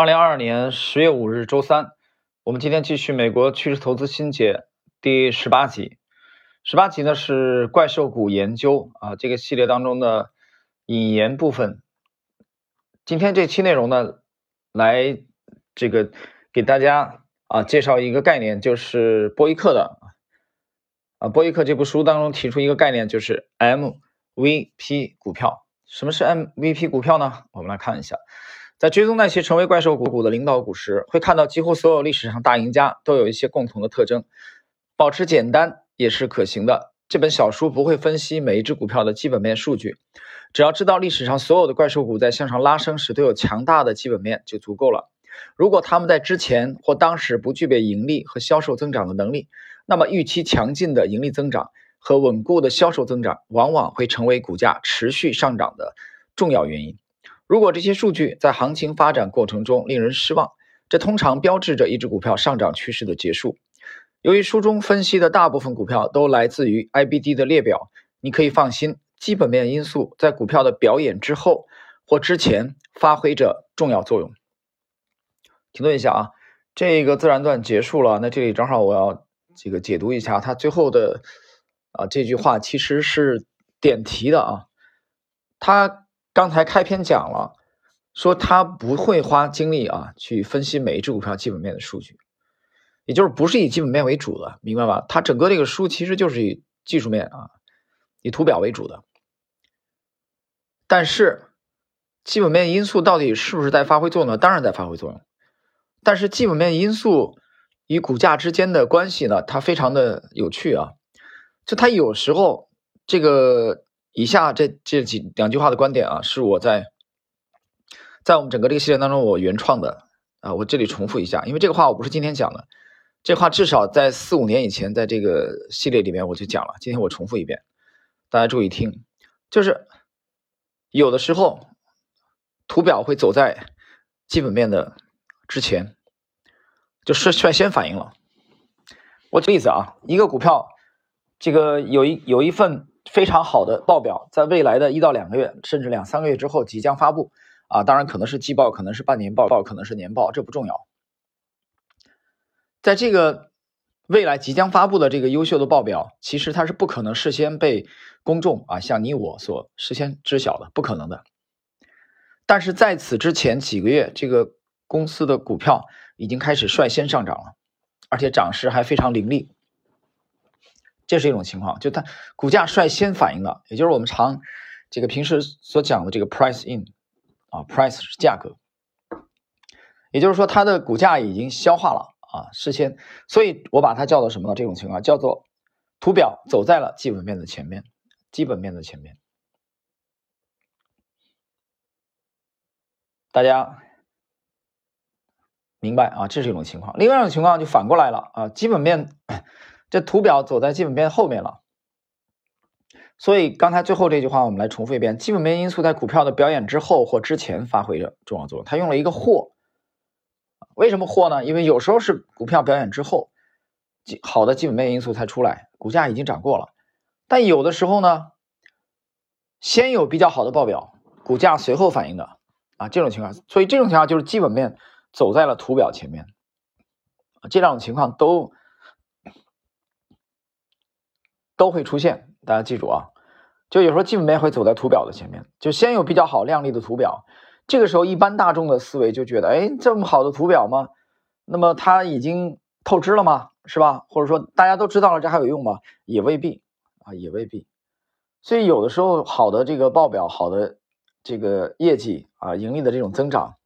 二零二二年十月五日，周三，我们今天继续美国趋势投资新解第十八集。十八集呢是怪兽股研究啊，这个系列当中的引言部分。今天这期内容呢，来这个给大家啊介绍一个概念，就是波伊克的啊，波伊克这部书当中提出一个概念，就是 MVP 股票。什么是 MVP 股票呢？我们来看一下。在追踪那些成为怪兽股股的领导股时，会看到几乎所有历史上大赢家都有一些共同的特征。保持简单也是可行的。这本小书不会分析每一只股票的基本面数据，只要知道历史上所有的怪兽股在向上拉升时都有强大的基本面就足够了。如果他们在之前或当时不具备盈利和销售增长的能力，那么预期强劲的盈利增长和稳固的销售增长往往会成为股价持续上涨的重要原因。如果这些数据在行情发展过程中令人失望，这通常标志着一只股票上涨趋势的结束。由于书中分析的大部分股票都来自于 IBD 的列表，你可以放心，基本面因素在股票的表演之后或之前发挥着重要作用。停顿一下啊，这个自然段结束了，那这里正好我要这个解读一下它最后的啊这句话其实是点题的啊，它。刚才开篇讲了，说他不会花精力啊去分析每一只股票基本面的数据，也就是不是以基本面为主的，明白吧？他整个这个书其实就是以技术面啊，以图表为主的。但是基本面因素到底是不是在发挥作用呢？当然在发挥作用。但是基本面因素与股价之间的关系呢，它非常的有趣啊，就它有时候这个。以下这这几两句话的观点啊，是我在在我们整个这个系列当中我原创的啊，我这里重复一下，因为这个话我不是今天讲的，这话至少在四五年以前在这个系列里面我就讲了，今天我重复一遍，大家注意听，就是有的时候图表会走在基本面的之前，就率率先反应了。我举例子啊，一个股票这个有一有一份。非常好的报表，在未来的一到两个月，甚至两三个月之后即将发布啊！当然可能是季报，可能是半年报，报可能是年报，这不重要。在这个未来即将发布的这个优秀的报表，其实它是不可能事先被公众啊，像你我所事先知晓的，不可能的。但是在此之前几个月，这个公司的股票已经开始率先上涨了，而且涨势还非常凌厉。这是一种情况，就它股价率先反应了，也就是我们常这个平时所讲的这个 price in 啊，price 是价格，也就是说它的股价已经消化了啊，事先，所以我把它叫做什么呢？这种情况叫做图表走在了基本面的前面，基本面的前面，大家明白啊？这是一种情况，另外一种情况就反过来了啊，基本面。这图表走在基本面后面了，所以刚才最后这句话我们来重复一遍：基本面因素在股票的表演之后或之前发挥着重要作用。他用了一个“或”，为什么“或”呢？因为有时候是股票表演之后，好的基本面因素才出来，股价已经涨过了；但有的时候呢，先有比较好的报表，股价随后反应的啊，这种情况，所以这种情况就是基本面走在了图表前面，这两种情况都。都会出现，大家记住啊，就有时候基本面会走在图表的前面，就先有比较好亮丽的图表，这个时候一般大众的思维就觉得，哎，这么好的图表吗？那么它已经透支了吗？是吧？或者说大家都知道了，这还有用吗？也未必啊，也未必。所以有的时候好的这个报表，好的这个业绩啊，盈利的这种增长，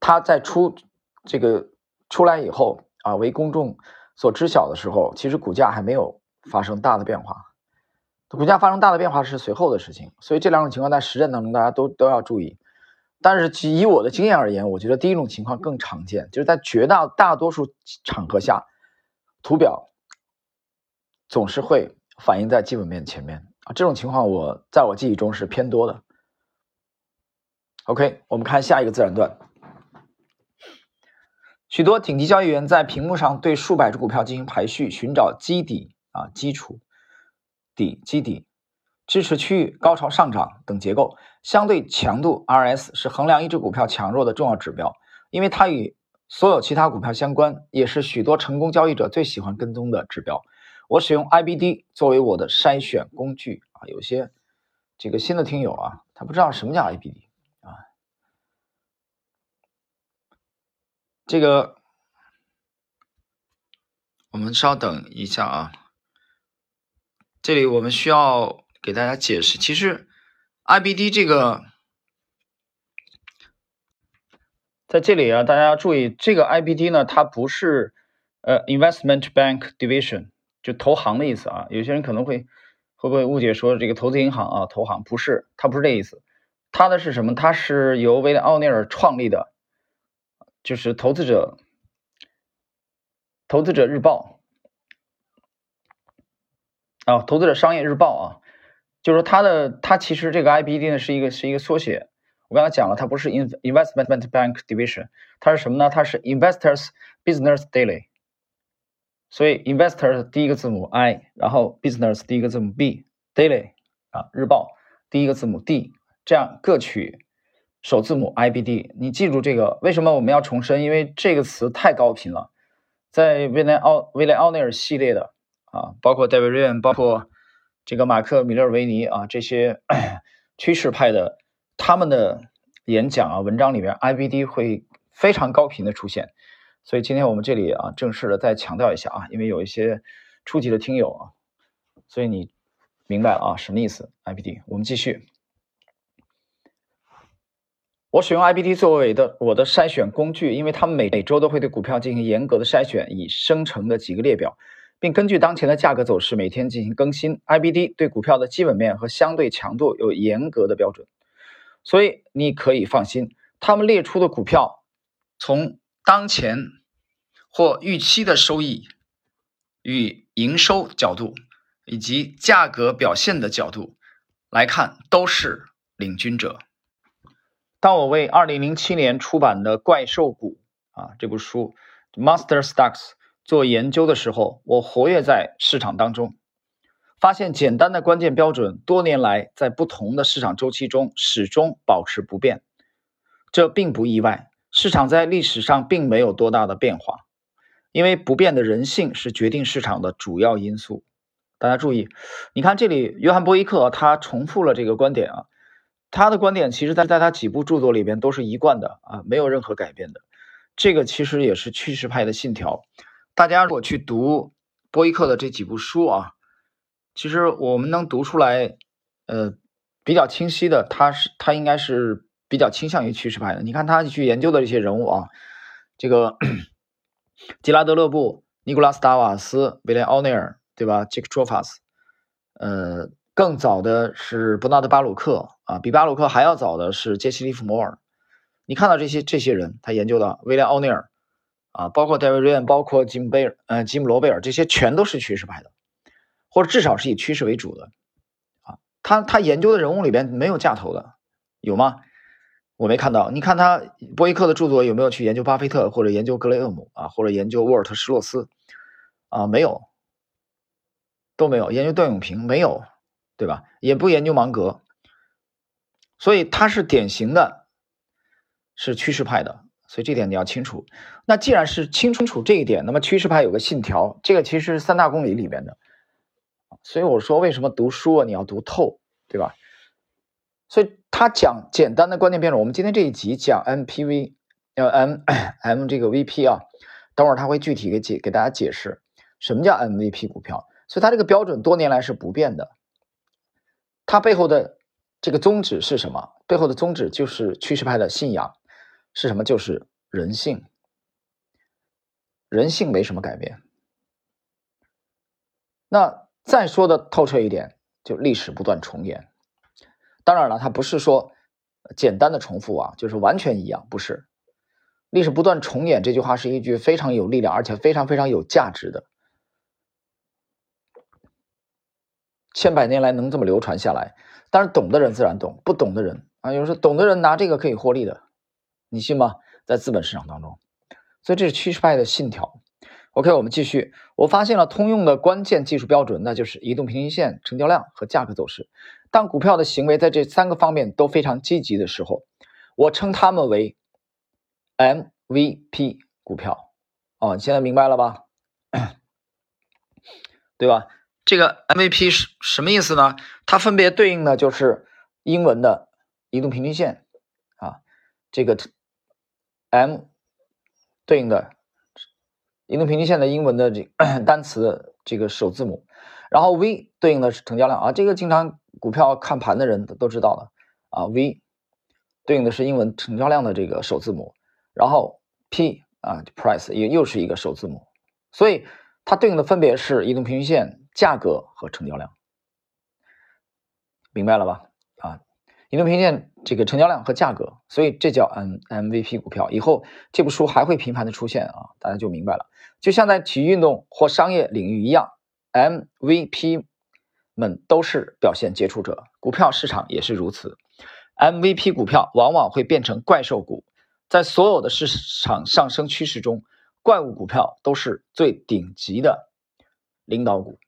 它在出这个出来以后啊，为公众。所知晓的时候，其实股价还没有发生大的变化，股价发生大的变化是随后的事情，所以这两种情况在实战当中大家都都要注意。但是以我的经验而言，我觉得第一种情况更常见，就是在绝大大多数场合下，图表总是会反映在基本面前面啊。这种情况我在我记忆中是偏多的。OK，我们看下一个自然段。许多顶级交易员在屏幕上对数百只股票进行排序，寻找基底啊，基础底基底。支持区域、高潮上涨等结构。相对强度 RS 是衡量一只股票强弱的重要指标，因为它与所有其他股票相关，也是许多成功交易者最喜欢跟踪的指标。我使用 IBD 作为我的筛选工具啊。有些这个新的听友啊，他不知道什么叫 IBD 啊。这个我们稍等一下啊，这里我们需要给大家解释，其实。IBD 这个在这里啊，大家要注意，这个 IBD 呢，它不是呃 Investment Bank Division，就投行的意思啊。有些人可能会会不会误解说这个投资银行啊，投行不是，它不是这意思。它的是什么？它是由威廉奥尼尔创立的，就是投资者投资者日报啊，投资者商业日报啊。就是它的，它其实这个 IBD 呢是一个是一个缩写。我刚才讲了，它不是 Investment Bank Division，它是什么呢？它是 Investors Business Daily。所以 Investors 第一个字母 I，然后 Business 第一个字母 B，Daily 啊日报第一个字母 D，这样各取首字母 IBD。你记住这个，为什么我们要重申？因为这个词太高频了，在威廉奥威廉奥内尔系列的啊，包括 David Ryan，包括。这个马克·米勒维尼啊，这些 趋势派的他们的演讲啊、文章里面，IBD 会非常高频的出现。所以今天我们这里啊，正式的再强调一下啊，因为有一些初级的听友啊，所以你明白了啊，什么意思？IBD，我们继续。我使用 IBD 作为的我的筛选工具，因为他们每每周都会对股票进行严格的筛选，以生成的几个列表。并根据当前的价格走势每天进行更新。IBD 对股票的基本面和相对强度有严格的标准，所以你可以放心，他们列出的股票从当前或预期的收益与营收角度，以及价格表现的角度来看，都是领军者。当我为2007年出版的《怪兽股》啊这部书《Master Stocks》。做研究的时候，我活跃在市场当中，发现简单的关键标准多年来在不同的市场周期中始终保持不变。这并不意外，市场在历史上并没有多大的变化，因为不变的人性是决定市场的主要因素。大家注意，你看这里，约翰·波伊克他重复了这个观点啊，他的观点其实在在他几部著作里边都是一贯的啊，没有任何改变的。这个其实也是趋势派的信条。大家如果去读波伊克的这几部书啊，其实我们能读出来，呃，比较清晰的，他是他应该是比较倾向于趋势派的。你看他去研究的这些人物啊，这个 吉拉德勒布、尼古拉斯达瓦斯、威廉奥内尔，对吧？杰克托法斯，呃，更早的是伯纳德巴鲁克啊，比巴鲁克还要早的是杰西利弗摩尔。你看到这些这些人，他研究的威廉奥尼尔。啊，包括戴维·瑞恩，包括吉姆·贝尔，呃，吉姆·罗贝尔，这些全都是趋势派的，或者至少是以趋势为主的。啊，他他研究的人物里边没有价投的，有吗？我没看到。你看他波伊克的著作有没有去研究巴菲特，或者研究格雷厄姆啊，或者研究沃尔特·施洛斯？啊，没有，都没有。研究段永平没有，对吧？也不研究芒格，所以他是典型的，是趋势派的。所以这点你要清楚。那既然是清楚这一点，那么趋势派有个信条，这个其实是三大公理里边的。所以我说为什么读书啊，你要读透，对吧？所以他讲简单的关键变种，我们今天这一集讲 MPV，呃 M M 这个 VP 啊，等会儿他会具体给解给大家解释什么叫 MVP 股票。所以它这个标准多年来是不变的。它背后的这个宗旨是什么？背后的宗旨就是趋势派的信仰。是什么？就是人性，人性没什么改变。那再说的透彻一点，就历史不断重演。当然了，它不是说简单的重复啊，就是完全一样，不是。历史不断重演这句话是一句非常有力量，而且非常非常有价值的。千百年来能这么流传下来，但是懂的人自然懂，不懂的人啊，有时候懂的人拿这个可以获利的。你信吗？在资本市场当中，所以这是趋势派的信条。OK，我们继续。我发现了通用的关键技术标准，那就是移动平均线、成交量和价格走势。当股票的行为在这三个方面都非常积极的时候，我称它们为 MVP 股票。哦，你现在明白了吧？对吧？这个 MVP 是什么意思呢？它分别对应的就是英文的移动平均线啊，这个 M 对应的移动平均线的英文的这个 单词的这个首字母，然后 V 对应的是成交量啊，这个经常股票看盘的人都都知道的啊，V 对应的是英文成交量的这个首字母，然后 P 啊 Price 也又是一个首字母，所以它对应的分别是移动平均线、价格和成交量，明白了吧？啊，移动平均线这个成交量和价格，所以这叫 M MVP 股票。以后这部书还会频繁的出现啊，大家就明白了。就像在体育运动或商业领域一样，MVP 们都是表现杰出者，股票市场也是如此。MVP 股票往往会变成怪兽股，在所有的市场上升趋势中，怪物股票都是最顶级的领导股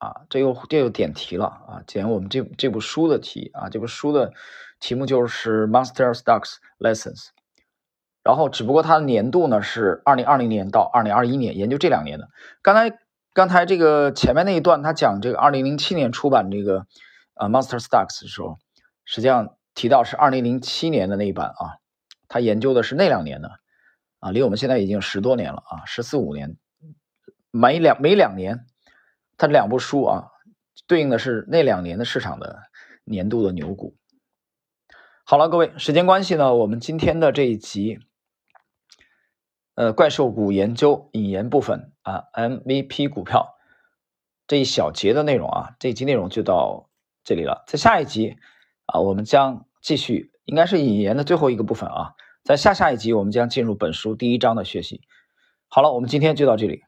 啊！这又这又点题了啊！讲我们这这部书的题啊，这部书的题目就是 Monster Stocks Lessons，然后只不过它的年度呢是二零二零年到二零二一年，研究这两年的。刚才刚才这个前面那一段他讲这个二零零七年出版这个啊 Monster Stocks 的时候，实际上。提到是二零零七年的那一版啊，他研究的是那两年的啊，离我们现在已经十多年了啊，十四五年，每两每两年，他两部书啊，对应的是那两年的市场的年度的牛股。好了，各位，时间关系呢，我们今天的这一集，呃，怪兽股研究引言部分啊，MVP 股票这一小节的内容啊，这一集内容就到这里了，在下一集啊，我们将。继续，应该是引言的最后一个部分啊，在下下一集我们将进入本书第一章的学习。好了，我们今天就到这里。